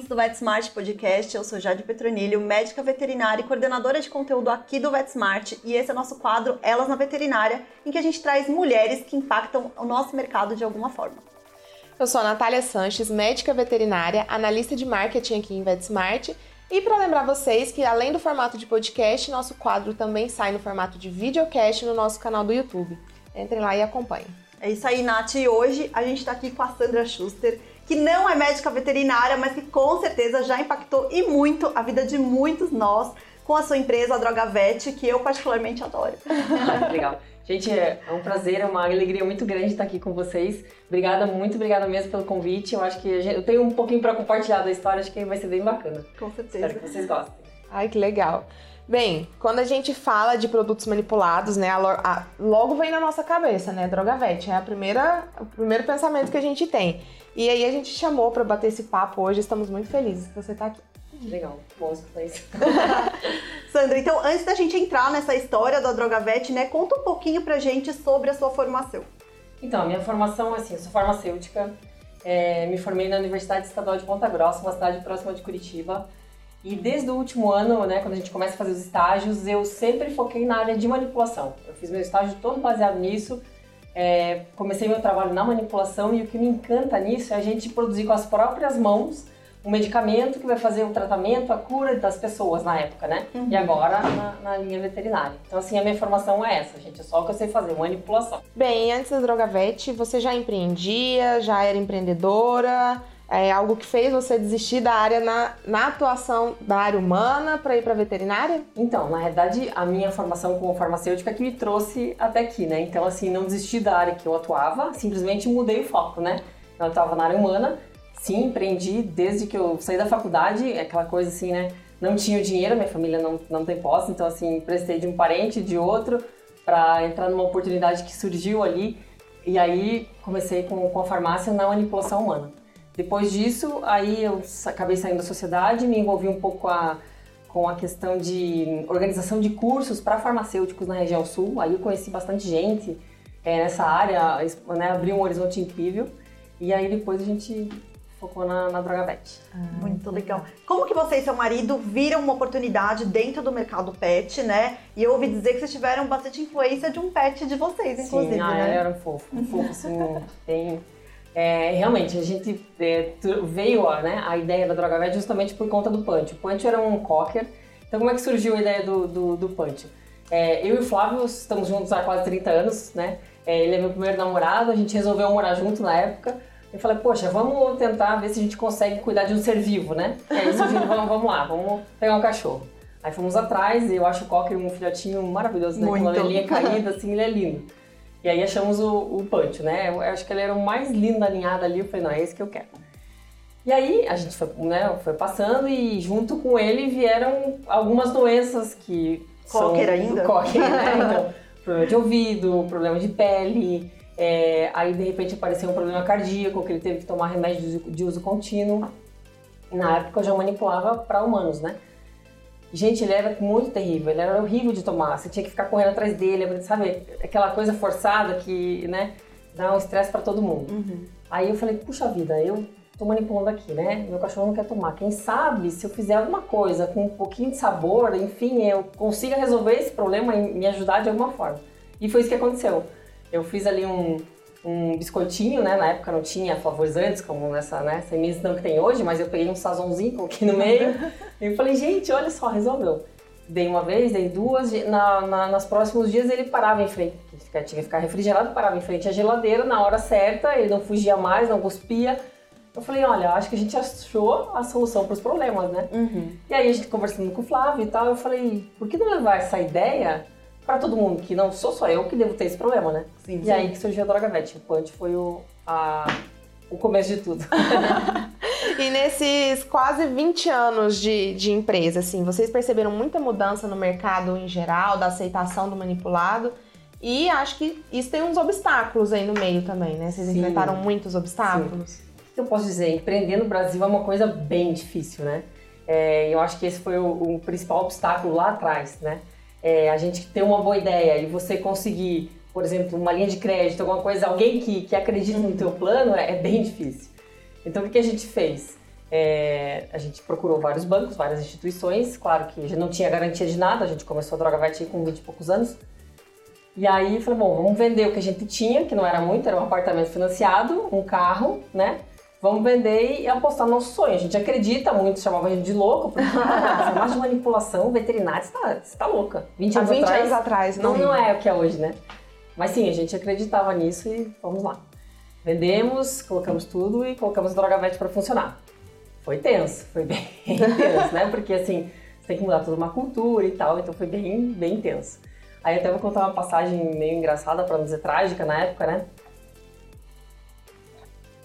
ouvintes do VetSmart Podcast. Eu sou Jade Petronilho, médica veterinária e coordenadora de conteúdo aqui do VetSmart. E esse é o nosso quadro Elas na Veterinária, em que a gente traz mulheres que impactam o nosso mercado de alguma forma. Eu sou a Natália Sanches, médica veterinária, analista de marketing aqui em VetSmart. E para lembrar vocês que além do formato de podcast, nosso quadro também sai no formato de videocast no nosso canal do YouTube. Entrem lá e acompanhem. É isso aí, Nath. E hoje a gente está aqui com a Sandra Schuster, que não é médica veterinária, mas que com certeza já impactou e muito a vida de muitos nós com a sua empresa, a Droga Vet, que eu particularmente adoro. Legal. Gente, é um prazer, é uma alegria muito grande estar aqui com vocês. Obrigada, muito obrigada mesmo pelo convite. Eu acho que gente, eu tenho um pouquinho para compartilhar da história, acho que vai ser bem bacana. Com certeza. Espero que vocês gostem. Ai, que legal. Bem, quando a gente fala de produtos manipulados, né, a, a, logo vem na nossa cabeça, né, droga vet, é a primeira, o primeiro pensamento que a gente tem. E aí a gente chamou para bater esse papo hoje, estamos muito felizes que você está aqui. Legal, bom escutar isso. Sandra, então antes da gente entrar nessa história da droga vet, né, conta um pouquinho pra gente sobre a sua formação. Então, a minha formação, assim, eu sou farmacêutica, é, me formei na Universidade Estadual de Ponta Grossa, uma cidade próxima de Curitiba, e desde o último ano, né, quando a gente começa a fazer os estágios, eu sempre foquei na área de manipulação. Eu fiz meu estágio todo baseado nisso. É, comecei meu trabalho na manipulação e o que me encanta nisso é a gente produzir com as próprias mãos um medicamento que vai fazer o tratamento, a cura das pessoas na época, né? Uhum. E agora na, na, linha veterinária. Então, assim, a minha formação é essa, gente. É só o que eu sei fazer, manipulação. Bem, antes da Drogavete, você já empreendia, já era empreendedora? É algo que fez você desistir da área na, na atuação da área humana para ir para veterinária? Então, na verdade, a minha formação como farmacêutica é que me trouxe até aqui, né? Então, assim, não desisti da área que eu atuava, simplesmente mudei o foco, né? Eu atuava na área humana, sim, empreendi desde que eu saí da faculdade, é aquela coisa assim, né? Não tinha o dinheiro, minha família não, não tem posse, então, assim, prestei de um parente, de outro, para entrar numa oportunidade que surgiu ali. E aí comecei com, com a farmácia na manipulação humana. Depois disso, aí eu acabei saindo da sociedade, me envolvi um pouco a, com a questão de organização de cursos para farmacêuticos na região sul. Aí eu conheci bastante gente é, nessa área, né, abri um horizonte incrível. E aí depois a gente focou na, na Droga Vet. Ah, Muito legal. Como que você e seu marido viram uma oportunidade dentro do mercado pet, né? E eu ouvi dizer que vocês tiveram bastante influência de um pet de vocês, inclusive, Sim, ah, né? era um fofo, um fofo, assim, tem é, realmente, a gente é, veio a, né, a ideia da droga vet justamente por conta do Punch. O Punch era um cocker. Então, como é que surgiu a ideia do, do, do Punch? É, eu e o Flávio estamos juntos há quase 30 anos, né? É, ele é meu primeiro namorado, a gente resolveu morar junto na época. Eu falei, poxa, vamos tentar ver se a gente consegue cuidar de um ser vivo, né? E aí, vamos, vamos lá, vamos pegar um cachorro. Aí fomos atrás e eu acho o Cocker um filhotinho maravilhoso, né? Muito. Com uma orelhinha caída, assim, ele é lindo. E aí achamos o, o Punch, né? Eu acho que ele era o mais lindo da ninhada ali. Eu falei, não, é esse que eu quero. E aí a gente foi, né, foi passando e junto com ele vieram algumas doenças que Cocker são ainda? Cocker, né? Então, problema de ouvido, problema de pele. É, aí de repente apareceu um problema cardíaco que ele teve que tomar remédio de uso contínuo. Na época eu já manipulava para humanos, né? Gente, ele era muito terrível, ele era horrível de tomar. Você tinha que ficar correndo atrás dele, sabe? Aquela coisa forçada que, né, dá um estresse para todo mundo. Uhum. Aí eu falei, puxa vida, eu tô manipulando aqui, né? Meu cachorro não quer tomar. Quem sabe se eu fizer alguma coisa com um pouquinho de sabor, enfim, eu consiga resolver esse problema e me ajudar de alguma forma. E foi isso que aconteceu. Eu fiz ali um, um biscoitinho, né? Na época não tinha flavorizantes como nessa, né, essa imensidão que tem hoje, mas eu peguei um sazonzinho, aqui no meio e falei, gente, olha só, resolveu. Dei uma vez, dei duas, na, na, nos próximos dias ele parava em frente, tinha que ficar refrigerado, parava em frente à geladeira na hora certa, ele não fugia mais, não cuspia. Eu falei, olha, acho que a gente achou a solução para os problemas, né? Uhum. E aí a gente conversando com o Flávio e tal, eu falei, por que não levar essa ideia para todo mundo, que não sou só eu que devo ter esse problema, né? Sim, e sim. aí que surgiu a Droga Vet. O Punch foi o, a, o começo de tudo. e nesses quase 20 anos de, de empresa, assim, vocês perceberam muita mudança no mercado em geral, da aceitação do manipulado? E acho que isso tem uns obstáculos aí no meio também, né? Vocês sim. enfrentaram muitos obstáculos. Sim. Eu posso dizer, empreender no Brasil é uma coisa bem difícil, né? É, eu acho que esse foi o, o principal obstáculo lá atrás, né? É, a gente ter uma boa ideia e você conseguir, por exemplo, uma linha de crédito, alguma coisa, alguém que, que acredita no teu plano, é, é bem difícil. Então, o que, que a gente fez? é, a gente procurou vários bancos, várias instituições, claro que já não tinha garantia de nada, a gente começou a droga vet com 20 e poucos anos. E aí falei, bom, vamos vender o que a gente tinha, que não era muito, era um apartamento financiado, um carro, né? Vamos vender e apostar no nosso sonho. A gente acredita muito, chamava a gente de louco, porque ah, mais de manipulação veterinária, você tá, louca. 20 anos 20 atrás. anos atrás, não, não é o que é hoje, né? Mas sim, a gente acreditava nisso e vamos lá. Vendemos, colocamos tudo e colocamos a droga vet para funcionar. Foi tenso, foi bem tenso, né? Porque assim, você tem que mudar toda uma cultura e tal, então foi bem, bem tenso. Aí até vou contar uma passagem meio engraçada, para não dizer trágica na época, né?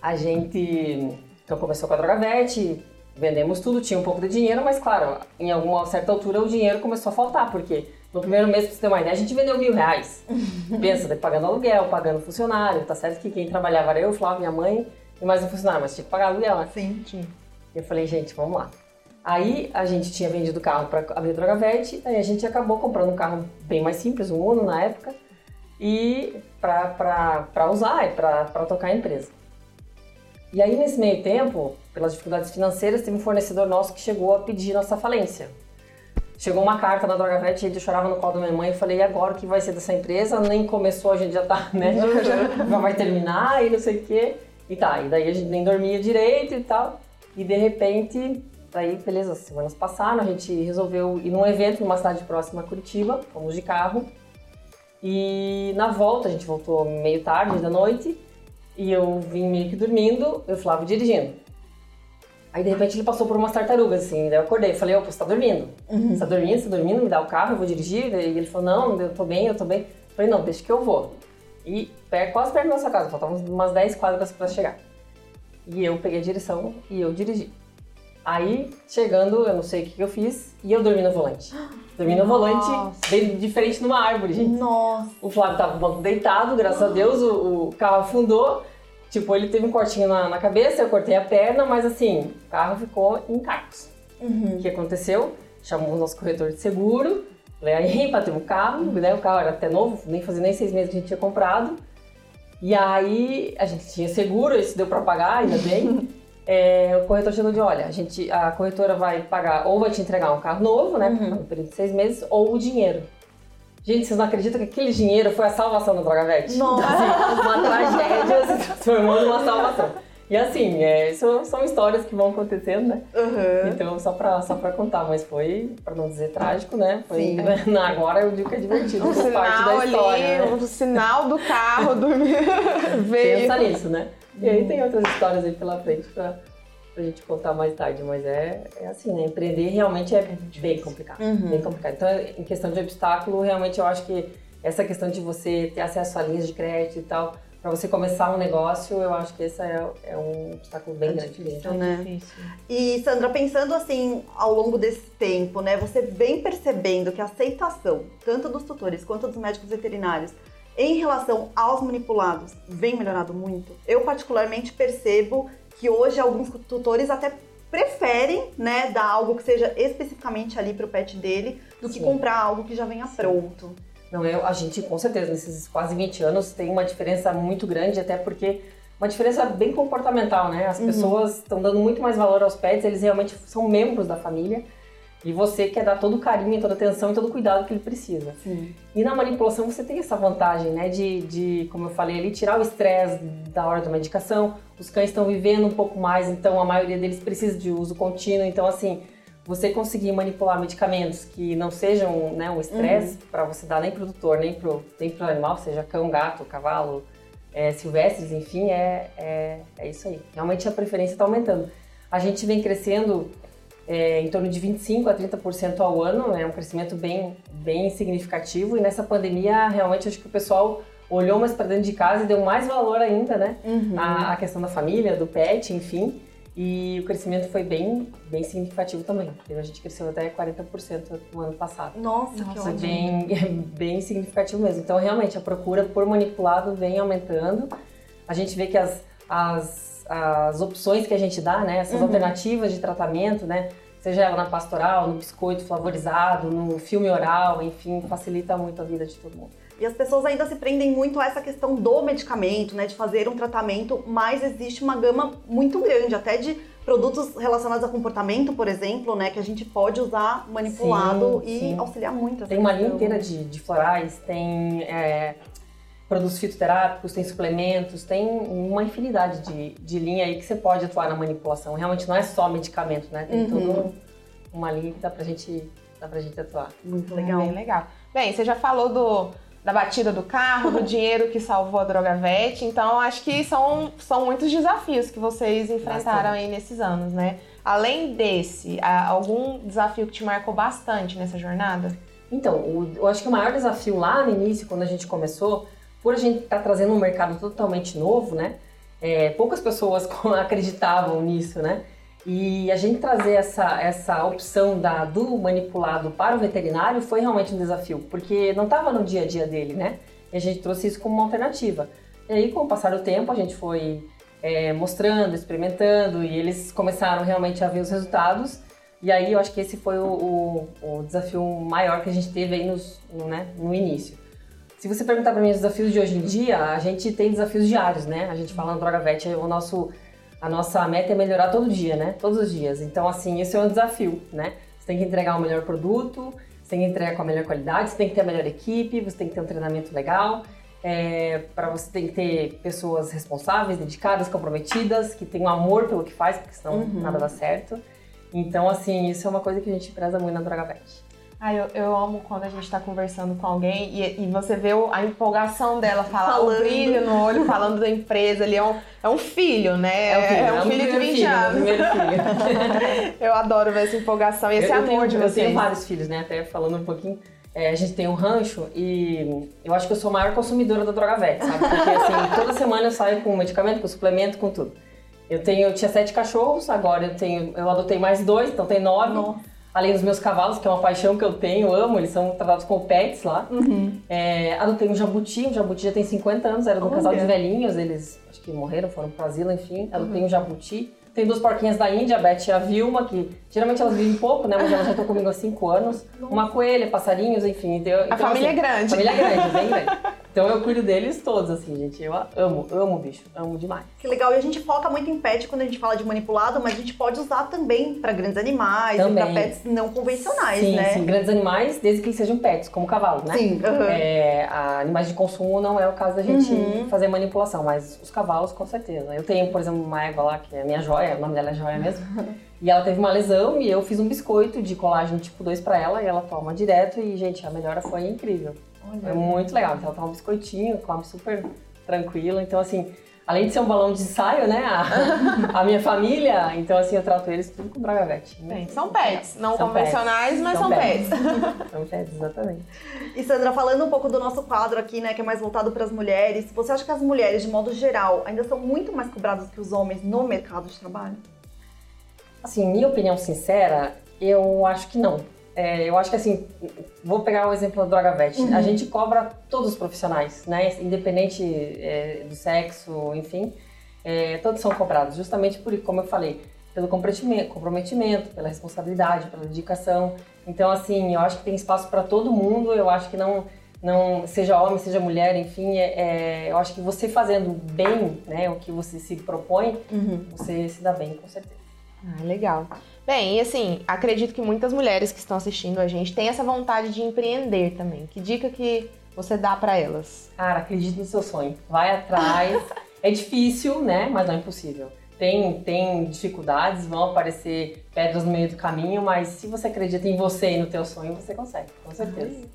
A gente então começou com a Drogavet, vendemos tudo, tinha um pouco de dinheiro, mas claro, em alguma certa altura o dinheiro começou a faltar, porque no primeiro mês, pra você ter uma ideia, a gente vendeu mil reais. Pensa, pagando aluguel, pagando funcionário, tá certo que quem trabalhava era eu, Flávio, minha mãe e mais um funcionário, mas tinha que pagar aluguel, né? Sim, tinha. Eu falei, gente, vamos lá. Aí a gente tinha vendido o carro para abrir droga vet, aí a gente acabou comprando um carro bem mais simples, um Uno na época, e para usar e para tocar a empresa. E aí nesse meio tempo, pelas dificuldades financeiras, teve um fornecedor nosso que chegou a pedir nossa falência. Chegou uma carta na droga vet, ele chorava no colo da minha mãe, eu falei, e agora o que vai ser dessa empresa? Nem começou, a gente já tá, né? já vai terminar e não sei o quê. E tá, e daí a gente nem dormia direito e tal. E de repente, aí, beleza, as semanas passaram, a gente resolveu ir num evento numa cidade próxima a Curitiba, fomos de carro. E na volta, a gente voltou meio tarde da noite, e eu vim meio que dormindo, eu Flávio dirigindo. Aí de repente ele passou por umas tartarugas, assim, daí eu acordei, falei, opa, você tá dormindo? Uhum. Você tá dormindo, você tá dormindo, me dá o carro, eu vou dirigir? E ele falou, não, eu tô bem, eu tô bem. Eu falei, não, deixa que eu vou. E quase perto da nossa casa, faltavam umas 10 quadras para chegar. E eu peguei a direção e eu dirigi. Aí, chegando, eu não sei o que, eu fiz, e eu dormi no volante. Dormi no Nossa. volante, bem diferente numa árvore, gente. Nossa! O Flávio tava no banco deitado, graças a Deus, o, o, carro afundou. Tipo, ele teve um cortinho na, na, cabeça, eu cortei a perna, mas assim, o carro ficou em cacos. Uhum. O que aconteceu? Chamamos o nosso corretor de seguro, falei, aí, bateu o carro, né? O carro era até novo, nem fazia nem seis meses que a gente tinha comprado. E aí a gente tinha seguro, isso deu para pagar, ainda bem. É, o corretor chegou de, olha, a, gente, a corretora vai pagar, ou vai te entregar um carro novo, né, uhum. no período de seis meses, ou o dinheiro. Gente, vocês não acreditam que aquele dinheiro foi a salvação do Drogavete? Nossa! Assim, uma tragédia se transformou numa salvação. E assim, é, isso são histórias que vão acontecendo, né? Uhum. Então, só pra, só pra contar, mas foi, pra não dizer trágico, né? Foi, Sim. Agora eu digo que é divertido, faz parte da história. Ali, né? O sinal do carro do veio. Pensa nisso, né? E aí tem outras histórias aí pela frente pra, pra gente contar mais tarde, mas é, é assim, né? Empreender realmente é bem complicado, uhum. bem complicado. Então, em questão de obstáculo, realmente eu acho que essa questão de você ter acesso a linhas de crédito e tal, para você começar um negócio, eu acho que esse é, é um obstáculo bem é grande. Difícil, né? Difícil. E Sandra, pensando assim, ao longo desse tempo, né, você vem percebendo que a aceitação, tanto dos tutores quanto dos médicos veterinários, em relação aos manipulados, vem melhorado muito? Eu particularmente percebo que hoje alguns tutores até preferem, né, dar algo que seja especificamente ali para o pet dele, do que Sim. comprar algo que já venha Sim. pronto. Não, eu, a gente, com certeza, nesses quase 20 anos, tem uma diferença muito grande, até porque uma diferença bem comportamental, né? As uhum. pessoas estão dando muito mais valor aos pets, eles realmente são membros da família. E você quer dar todo o carinho, toda a atenção e todo o cuidado que ele precisa. Sim. E na manipulação você tem essa vantagem, né? De, de como eu falei ali, tirar o estresse da hora da medicação. Os cães estão vivendo um pouco mais, então a maioria deles precisa de uso contínuo. Então, assim, você conseguir manipular medicamentos que não sejam né, um estresse uhum. para você dar nem para o tutor, nem para o animal, seja cão, gato, cavalo, é, silvestres, enfim, é, é, é isso aí. Realmente a preferência está aumentando. A gente vem crescendo é, em torno de 25% a 30% ao ano, é um crescimento bem, bem significativo e nessa pandemia realmente acho que o pessoal olhou mais para dentro de casa e deu mais valor ainda, né? Uhum. A, a questão da família, do pet, enfim. E o crescimento foi bem, bem significativo também. A gente cresceu até 40% no ano passado. Nossa, Nossa que ótimo. Bem, bem significativo mesmo. Então, realmente, a procura por manipulado vem aumentando. A gente vê que as, as, as opções que a gente dá, né? Essas uhum. alternativas de tratamento, né? Seja ela na pastoral, no biscoito flavorizado, no filme oral, enfim, facilita muito a vida de todo mundo. E as pessoas ainda se prendem muito a essa questão do medicamento, né, de fazer um tratamento, mas existe uma gama muito grande, até de produtos relacionados a comportamento, por exemplo, né? Que a gente pode usar manipulado Sim, e sim. auxiliar muito. Tem uma linha inteira de, de florais, tem é, produtos fitoterápicos, tem suplementos, tem uma infinidade de, de linha aí que você pode atuar na manipulação. Realmente não é só medicamento, né? Tem Uhum. toda uma linha que dá pra gente, dá pra gente atuar. Muito Legal. legal. Bem legal. Bem, você já falou do, da batida do carro, do dinheiro que salvou a Drogavete, então acho que são, são muitos desafios que vocês enfrentaram Bastante. aí nesses anos, né? Além desse, algum desafio que te marcou bastante nessa jornada? Então, o- eu acho que o maior desafio lá no início, quando a gente começou, por a gente estar trazendo um mercado totalmente novo, né? é, poucas pessoas acreditavam nisso, né? E a gente trazer essa, essa opção da, do manipulado para o veterinário foi realmente um desafio, porque não estava no dia a dia dele, né? E a gente trouxe isso como uma alternativa. E aí, com o passar do tempo, a gente foi é, mostrando, experimentando, e eles começaram realmente a ver os resultados. E aí eu acho que esse foi o, o- o desafio maior que a gente teve aí nos, no, né, no início. Se você perguntar para mim os desafios de hoje em dia, a gente tem desafios diários, né? A gente fala no Droga Vet, o nosso, a nossa meta é melhorar todo dia, né? Todos os dias. Então, assim, esse é um desafio, né? Você tem que entregar o melhor produto, você tem que entregar com a melhor qualidade, você tem que ter a melhor equipe, você tem que ter um treinamento legal. para você tem que ter pessoas responsáveis, dedicadas, comprometidas, que tenham amor pelo que faz, porque senão Uhum. nada dá certo. Então, assim, isso é uma coisa que a gente preza muito na Droga Vet. Ah, eu, eu amo quando a gente tá conversando com alguém e, e você vê o- a empolgação dela, falar o Falando. brilho no olho, falando da empresa. Ele é um, é um filho, né? É um filho, de primeiro 20 filho, é o anos. primeiro filho. Eu adoro ver essa empolgação e esse eu, eu amor tenho, de eu vocês. tenho vários filhos, né? Até falando um pouquinho. É, a gente tem um rancho e eu acho que eu sou a maior consumidora da droga vet, sabe? Porque assim, toda semana eu saio com medicamento, com suplemento, com tudo. Eu tenho, eu tinha sete cachorros, agora eu tenho, eu adotei mais dois, então tem nove. Nossa. Além dos meus cavalos, que é uma paixão que eu tenho, eu amo, eles são tratados como pets lá. Uhum. É, adotei um jabuti, o jabuti já tem 50 anos, era de um Olha. casal de velhinhos, eles acho que morreram, foram pro asilo, enfim. Adotei um jabuti. Tem duas porquinhas da Índia, a Beth e a Vilma, que geralmente elas vivem pouco, né? Mas elas já estão comigo há 5 anos. Uma coelha, passarinhos, enfim. Então, A família é grande. Família é grande, bem grande. Então eu cuido deles todos, assim, gente. Eu amo, amo o bicho, amo demais. Que legal. E a gente foca muito em pet quando a gente fala de manipulado, mas a gente pode usar também para grandes animais e para pets não convencionais, sim, né? sim, grandes animais, desde que eles sejam pets, como cavalo, né? Sim, aham. É, a- animais de consumo não é o caso da gente Uhum. fazer manipulação, mas os cavalos com certeza. Eu tenho, por exemplo, uma égua lá, que é minha joia, o nome dela é joia mesmo. e ela teve uma lesão e eu fiz um biscoito de colágeno tipo 2 pra ela e ela toma direto e, gente, a melhora foi incrível. Foi muito legal. Então ela toma um biscoitinho, come super tranquila. Então, assim, além de ser um balão de ensaio, né, a, a minha família, então, assim, eu trato eles tudo com Dragavete. Bem, são pets, não São convencionais, mas são, pets. São pets, exatamente. E Sandra, falando um pouco do nosso quadro aqui, né, que é mais voltado para as mulheres, você acha que as mulheres, de modo geral, ainda são muito mais cobradas que os homens no mercado de trabalho? Assim, minha opinião sincera, eu acho que não. É, eu acho que assim, vou pegar o exemplo da Drogavet. A gente cobra todos os profissionais, né? Independente é, do sexo, enfim, é, todos são cobrados, justamente por, como eu falei, pelo comprometimento, pela responsabilidade, pela dedicação. Então, assim, eu acho que tem espaço para todo mundo. Eu acho que não, não seja homem, seja mulher, enfim, é, é, eu acho que você fazendo bem, né, o que você se propõe, você se dá bem, com certeza. Ah, legal. Bem, e assim, acredito que muitas mulheres que estão assistindo a gente têm essa vontade de empreender também. Que dica que você dá pra elas? Cara, acredite no seu sonho. Vai atrás. é difícil, né? Mas não é impossível. Tem, tem dificuldades, vão aparecer pedras no meio do caminho, mas se você acredita em você e no teu sonho, você consegue, com certeza.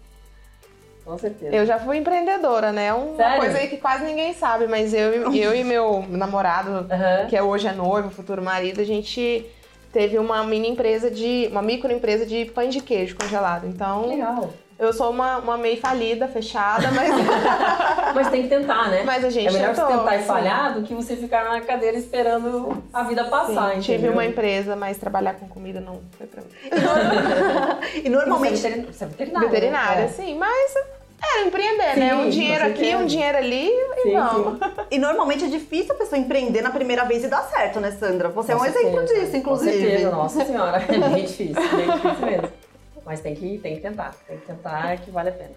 Com certeza. Eu já fui empreendedora, né? Uma Sério? coisa aí que quase ninguém sabe, mas eu, eu e meu namorado, Aham. que é hoje é noivo, futuro marido, a gente teve uma mini empresa de. uma microempresa de pães de queijo congelado. Então, Legal. eu sou uma, uma meio falida, fechada, mas, Mas tem que tentar, né? mas a gente é melhor você tentou, tentar e falhar do que você ficar na cadeira esperando a vida passar, Sim, tive uma empresa, mas trabalhar com comida não foi pra mim. E normalmente. Você é veterin- você é veterinária. Veterinária, né? sim, mas era empreender, né? Sim, Um com dinheiro aqui, um dinheiro ali e Sim, vamos. sim. E normalmente é difícil a pessoa empreender na primeira vez e dar certo, né, Sandra? Você é um Com exemplo certeza, disso, inclusive. Com certeza, nossa senhora. É bem difícil, bem difícil mesmo. Mas tem que, tem que tentar. Tem que tentar que vale a pena.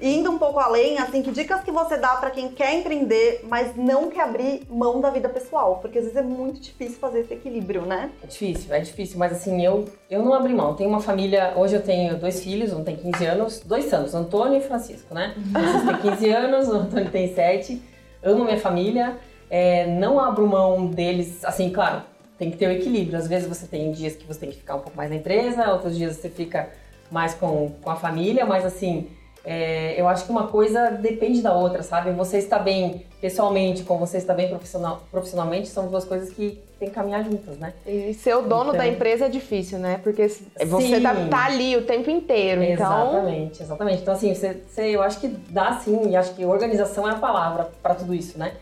Indo um pouco além, assim, que dicas que você dá para quem quer empreender, mas não quer abrir mão da vida pessoal? Porque às vezes é muito difícil fazer esse equilíbrio, né? É difícil, é difícil, mas assim, eu, eu não abri mão. Tenho uma família, hoje eu tenho dois filhos, um tem 15 anos, dois santos, Antônio e Francisco, né? Francisco tem 15 anos, o Antônio tem 7. Amo minha família, é, não abro mão deles, assim, claro, tem que ter o equilíbrio. Às vezes você tem dias que você tem que ficar um pouco mais na empresa, outros dias você fica mais com, com a família, mas assim, é, eu acho que uma coisa depende da outra, sabe? Você está bem pessoalmente, como você está bem profissional, profissionalmente, são duas coisas que tem que caminhar juntas, né? E ser o dono então... da empresa é difícil, né? Porque você tá, tá, ali o tempo inteiro, então... Exatamente, exatamente. Então, assim, você, você, eu acho que dá sim, e acho que organização é a palavra para tudo isso, né?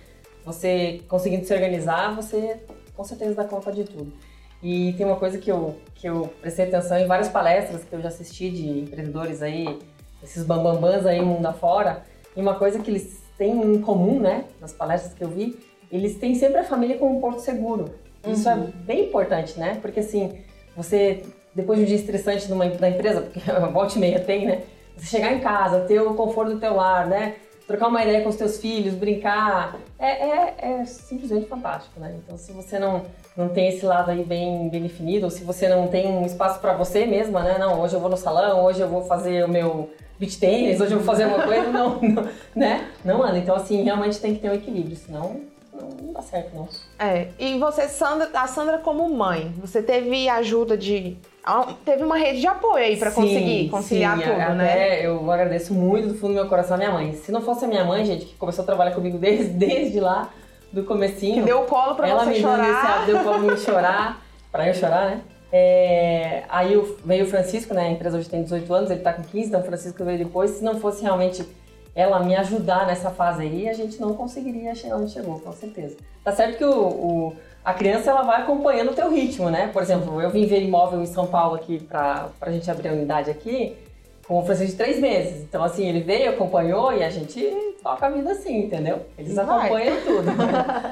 Você conseguindo se organizar, você com certeza dá conta de tudo. E tem uma coisa que eu, que eu prestei atenção em várias palestras que eu já assisti de empreendedores aí, esses bambambãs aí mundo afora, e uma coisa que eles têm em comum, né, nas palestras que eu vi, eles têm sempre a família como um porto seguro. Isso é uhum. é bem importante, né? Porque assim, você, depois de um dia estressante numa, da empresa, porque a volta e meia tem, né? Você chegar em casa, ter o conforto do teu lar, né? Trocar uma ideia com os teus filhos, brincar, é, é, é simplesmente fantástico, né? Então, se você não, não tem esse lado aí bem, bem definido, ou se você não tem um espaço para você mesma, né? Não, hoje eu vou no salão, hoje eu vou fazer o meu beach tênis, hoje eu vou fazer uma coisa, não, não, né? Não anda. Então, assim, realmente tem que ter um equilíbrio, senão não, não dá certo, não. É, e você, Sandra, a Sandra como mãe, você teve ajuda de... Teve uma rede de apoio aí para conseguir conciliar sim, tudo, até né? Eu agradeço muito do fundo do meu coração a minha mãe. Se não fosse a minha mãe, gente, que começou a trabalhar comigo desde, desde lá, do comecinho. Que deu o colo pra ela você me chorar. Deu, deu o colo pra me chorar, pra eu chorar, né? É, aí veio o Francisco, né? A empresa hoje tem 18 anos, ele está com 15, então o Francisco veio depois. Se não fosse realmente ela me ajudar nessa fase aí, a gente não conseguiria chegar onde chegou, com certeza. Tá certo que o, o a criança ela vai acompanhando o teu ritmo, né? Por exemplo, eu vim ver imóvel em São Paulo aqui para a gente abrir a unidade aqui com o Francisco de três meses. Então, assim, ele veio, acompanhou e a gente toca a vida assim, entendeu? Eles Vai. acompanham tudo.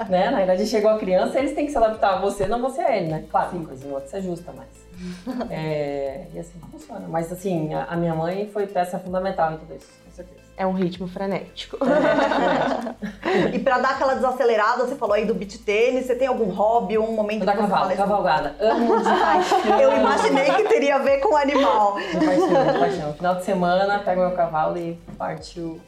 né? Na verdade, chegou a criança, eles têm que se adaptar a você, não você a ele, né? Claro, tem coisa em outra se ajusta mais. É, e assim funciona. Mas, assim, a, a minha mãe foi peça fundamental em tudo isso, com certeza. É um ritmo frenético. e para dar aquela desacelerada, você falou aí do beat tênis, você tem algum hobby, um momento da cavalo, fala cavalgada. Amo de paixão. Eu imaginei que teria a ver com o animal. De paixão, de paixão. Final de semana, pego meu cavalo e partiu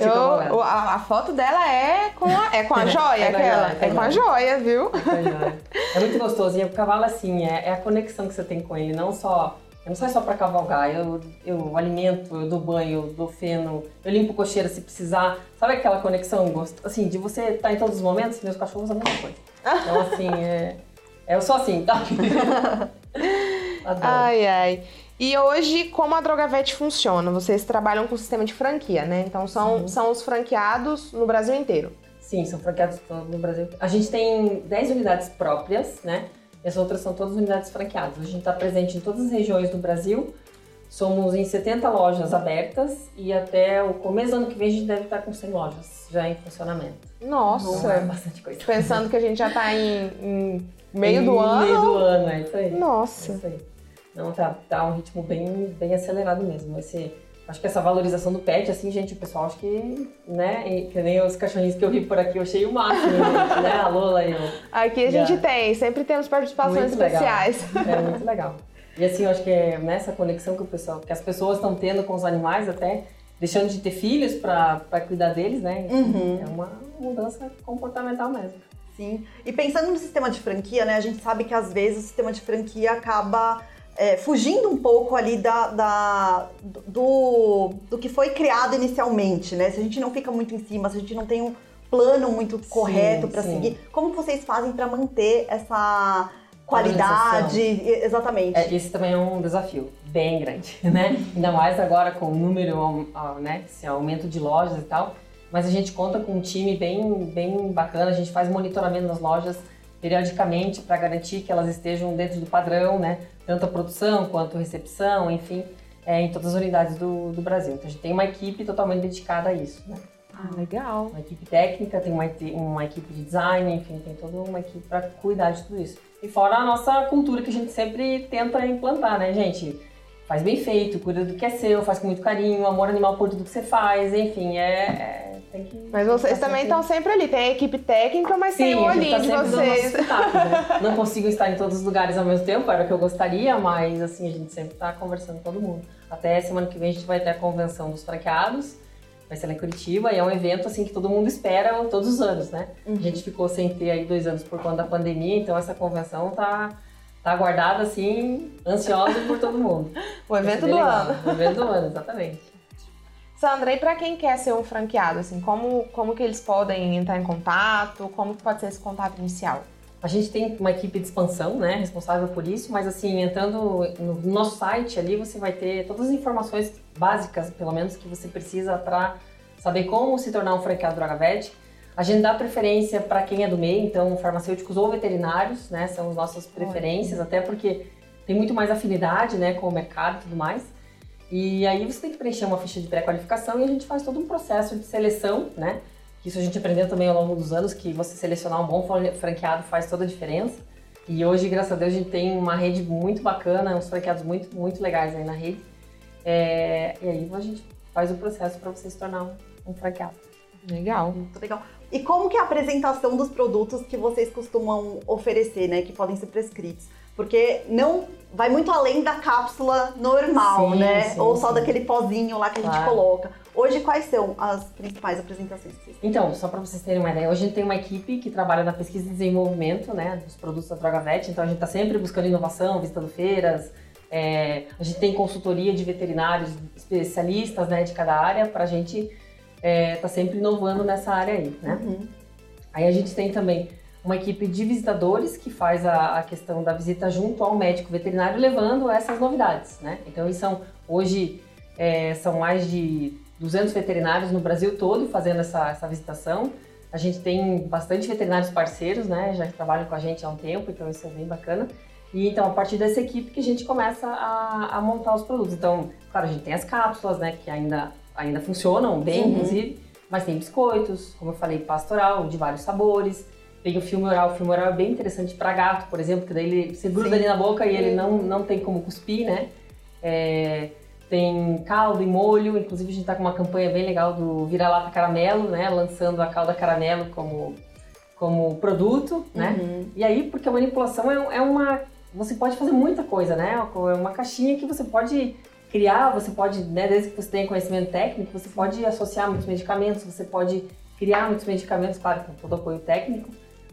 eu, a, a, foto dela é com a, é com a joia, é aquela. É, é com a joia, viu? É, é muito gostoso. E o cavalo, assim, é, é, a conexão que você tem com ele. Não só. Eu não sai só pra cavalgar. Eu, eu alimento, eu dou banho, eu dou feno, eu limpo cocheira se precisar. Sabe aquela conexão, assim, de você estar tá em todos os momentos? Meus cachorros é a mesma coisa. Então, assim, é, é eu sou assim, tá? Adoro. Ai, ai. E hoje, como a Drogavete funciona? Vocês trabalham com sistema de franquia, né? Então são, são os franqueados no Brasil inteiro. Sim, são franqueados no Brasil. A gente tem 10 unidades próprias, né? E as outras são todas unidades franqueadas. A gente está presente em todas as regiões do Brasil. Somos em 70 lojas abertas e até o começo do ano que vem a gente deve estar com 100 lojas já em funcionamento. Nossa! é bastante coisa. Pensando que a gente já está em, em, meio em do ano. Meio do ano, é isso aí. Nossa! É isso aí. Não, tá, tá um ritmo bem, bem acelerado mesmo. Esse, acho que essa valorização do pet, assim, gente, o pessoal acho que, né, que nem os cachorrinhos que eu vi por aqui, eu achei o máximo, gente, né, a Lola e o... Aqui a gente tem, sempre temos participações muito especiais. Legal. É muito legal. E assim, eu acho que é nessa conexão que o pessoal, que as pessoas estão tendo com os animais até, deixando de ter filhos para cuidar deles, né? Uhum. É uma mudança comportamental mesmo. Sim. E pensando no sistema de franquia, né? A gente sabe que às vezes o sistema de franquia acaba é, fugindo um pouco ali da, da, do, do que foi criado inicialmente, né? Se a gente não fica muito em cima, se a gente não tem um plano muito correto para seguir, como vocês fazem para manter essa qualidade? Exatamente. É, esse também é um desafio bem grande, né? Ainda mais agora com o número, né? Esse aumento de lojas e tal. Mas a gente conta com um time bem, bem bacana, a gente faz monitoramento nas lojas periodicamente para garantir que elas estejam dentro do padrão, né? Tanto a produção quanto a recepção, enfim, é, em todas as unidades do, do Brasil. Então a gente tem uma equipe totalmente dedicada a isso, né? Ah, legal. Uma equipe técnica, tem uma, uma equipe de design, enfim, tem toda uma equipe para cuidar de tudo isso. E fora a nossa cultura que a gente sempre tenta implantar, né, gente? faz bem feito, cuida do que é seu, faz com muito carinho, amor animal por tudo que você faz, enfim, é. é tem que, mas vocês também estão sempre ali, tem a equipe técnica, mas Sim, tem o olhinho tá de vocês. né? Não consigo estar em todos os lugares ao mesmo tempo, era o que eu gostaria, mas assim, a gente sempre está conversando com todo mundo. Até semana que vem a gente vai ter a convenção dos franqueados, vai ser lá em Curitiba, e é um evento assim que todo mundo espera todos os anos, né? Uhum. A gente ficou sem ter aí dois anos por conta da pandemia, então essa convenção tá tá guardada assim, ansiosa por todo mundo. o evento do legal. ano. O evento do ano, exatamente. Sandra, e para quem quer ser um franqueado, assim, como, como que eles podem entrar em contato? Como que pode ser esse contato inicial? A gente tem uma equipe de expansão, né, responsável por isso, mas assim, entrando no nosso site ali, você vai ter todas as informações básicas, pelo menos, que você precisa para saber como se tornar um franqueado DrogaVet. A gente dá preferência para quem é do meio, então farmacêuticos ou veterinários, né, são as nossas preferências, até porque tem muito mais afinidade, né, com o mercado e tudo mais. E aí você tem que preencher uma ficha de pré-qualificação e a gente faz todo um processo de seleção, né? Isso a gente aprendeu também ao longo dos anos, que você selecionar um bom franqueado faz toda a diferença. E hoje, graças a Deus, a gente tem uma rede muito bacana, uns franqueados muito, muito legais aí na rede. É, e aí a gente faz o processo para você se tornar um, um franqueado. Legal. Muito legal. E como que é a apresentação dos produtos que vocês costumam oferecer, né? Que podem ser prescritos? Porque não vai muito além da cápsula normal, sim, né? Sim, Ou só sim. daquele pozinho lá que claro. a gente coloca. Hoje, quais são as principais apresentações que vocês têm? Então, só para vocês terem uma ideia, hoje a gente tem uma equipe que trabalha na pesquisa e desenvolvimento né, dos produtos da DrogaVet, então a gente está sempre buscando inovação, visitando feiras, é, a gente tem consultoria de veterinários especialistas né, de cada área para a gente estar é, tá sempre inovando nessa área aí, né? Uhum. Aí a gente tem também uma equipe de visitadores que faz a, a, questão da visita junto ao médico veterinário, levando essas novidades, né? Então, são, hoje é, são mais de 200 veterinários no Brasil todo fazendo essa, essa visitação. A gente tem bastante veterinários parceiros, né? Já que trabalham com a gente há um tempo, então isso é bem bacana. E então, a partir dessa equipe que a gente começa a, a montar os produtos. Então, claro, a gente tem as cápsulas, né? Que ainda, ainda funcionam bem, uhum. inclusive. Mas tem biscoitos, como eu falei, pastoral, de vários sabores. Tem o filme oral, o filme oral é bem interessante para gato, por exemplo, que daí ele se gruda Sim. ali na boca e ele não, não tem como cuspir, né? É, tem caldo e molho, inclusive a gente está com uma campanha bem legal do Vira-Lata Caramelo, né? Lançando a calda caramelo como, como produto, né? Uhum. E aí, porque a manipulação é, é uma... Você pode fazer muita coisa, né? É uma caixinha que você pode criar, você pode, né, desde que você tenha conhecimento técnico, você pode associar muitos medicamentos, você pode criar muitos medicamentos, claro, com todo apoio técnico,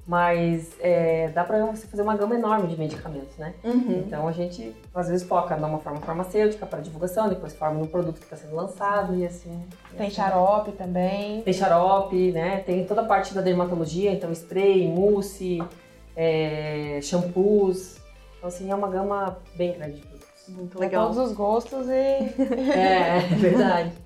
mas é, dá para você fazer uma gama enorme de medicamentos, né? Uhum. Então a gente às vezes foca numa forma farmacêutica para divulgação, depois forma no produto que está sendo lançado e assim. Tem xarope também. Tem xarope, né? Tem toda a parte da dermatologia, então spray, mousse, é, shampoos. Então assim é uma gama bem grande de produtos. Muito legal. todos os gostos e. é, é verdade.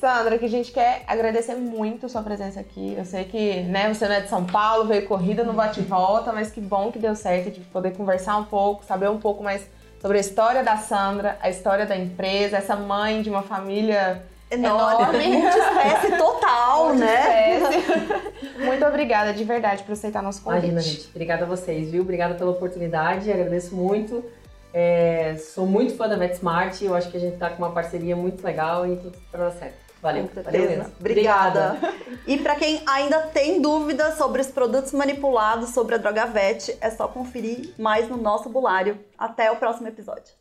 Sandra, que a gente quer agradecer muito sua presença aqui. Eu sei que né, você não é de São Paulo, veio corrida no bate-volta, mas que bom que deu certo de poder conversar um pouco, saber um pouco mais sobre a história da Sandra, a história da empresa, essa mãe de uma família enorme. Multi-espécie total, né? Muito obrigada de verdade por aceitar nosso convite. Imagina, gente. Obrigada a vocês, viu? Obrigada pela oportunidade, agradeço muito. É, sou muito fã da VetSmart, eu acho que a gente está com uma parceria muito legal e tudo para dar certo. Valeu, Com valeu mesmo. Obrigada. Obrigada. e para quem ainda tem dúvidas sobre os produtos manipulados sobre a droga VET, é só conferir mais no nosso bulário. Até o próximo episódio.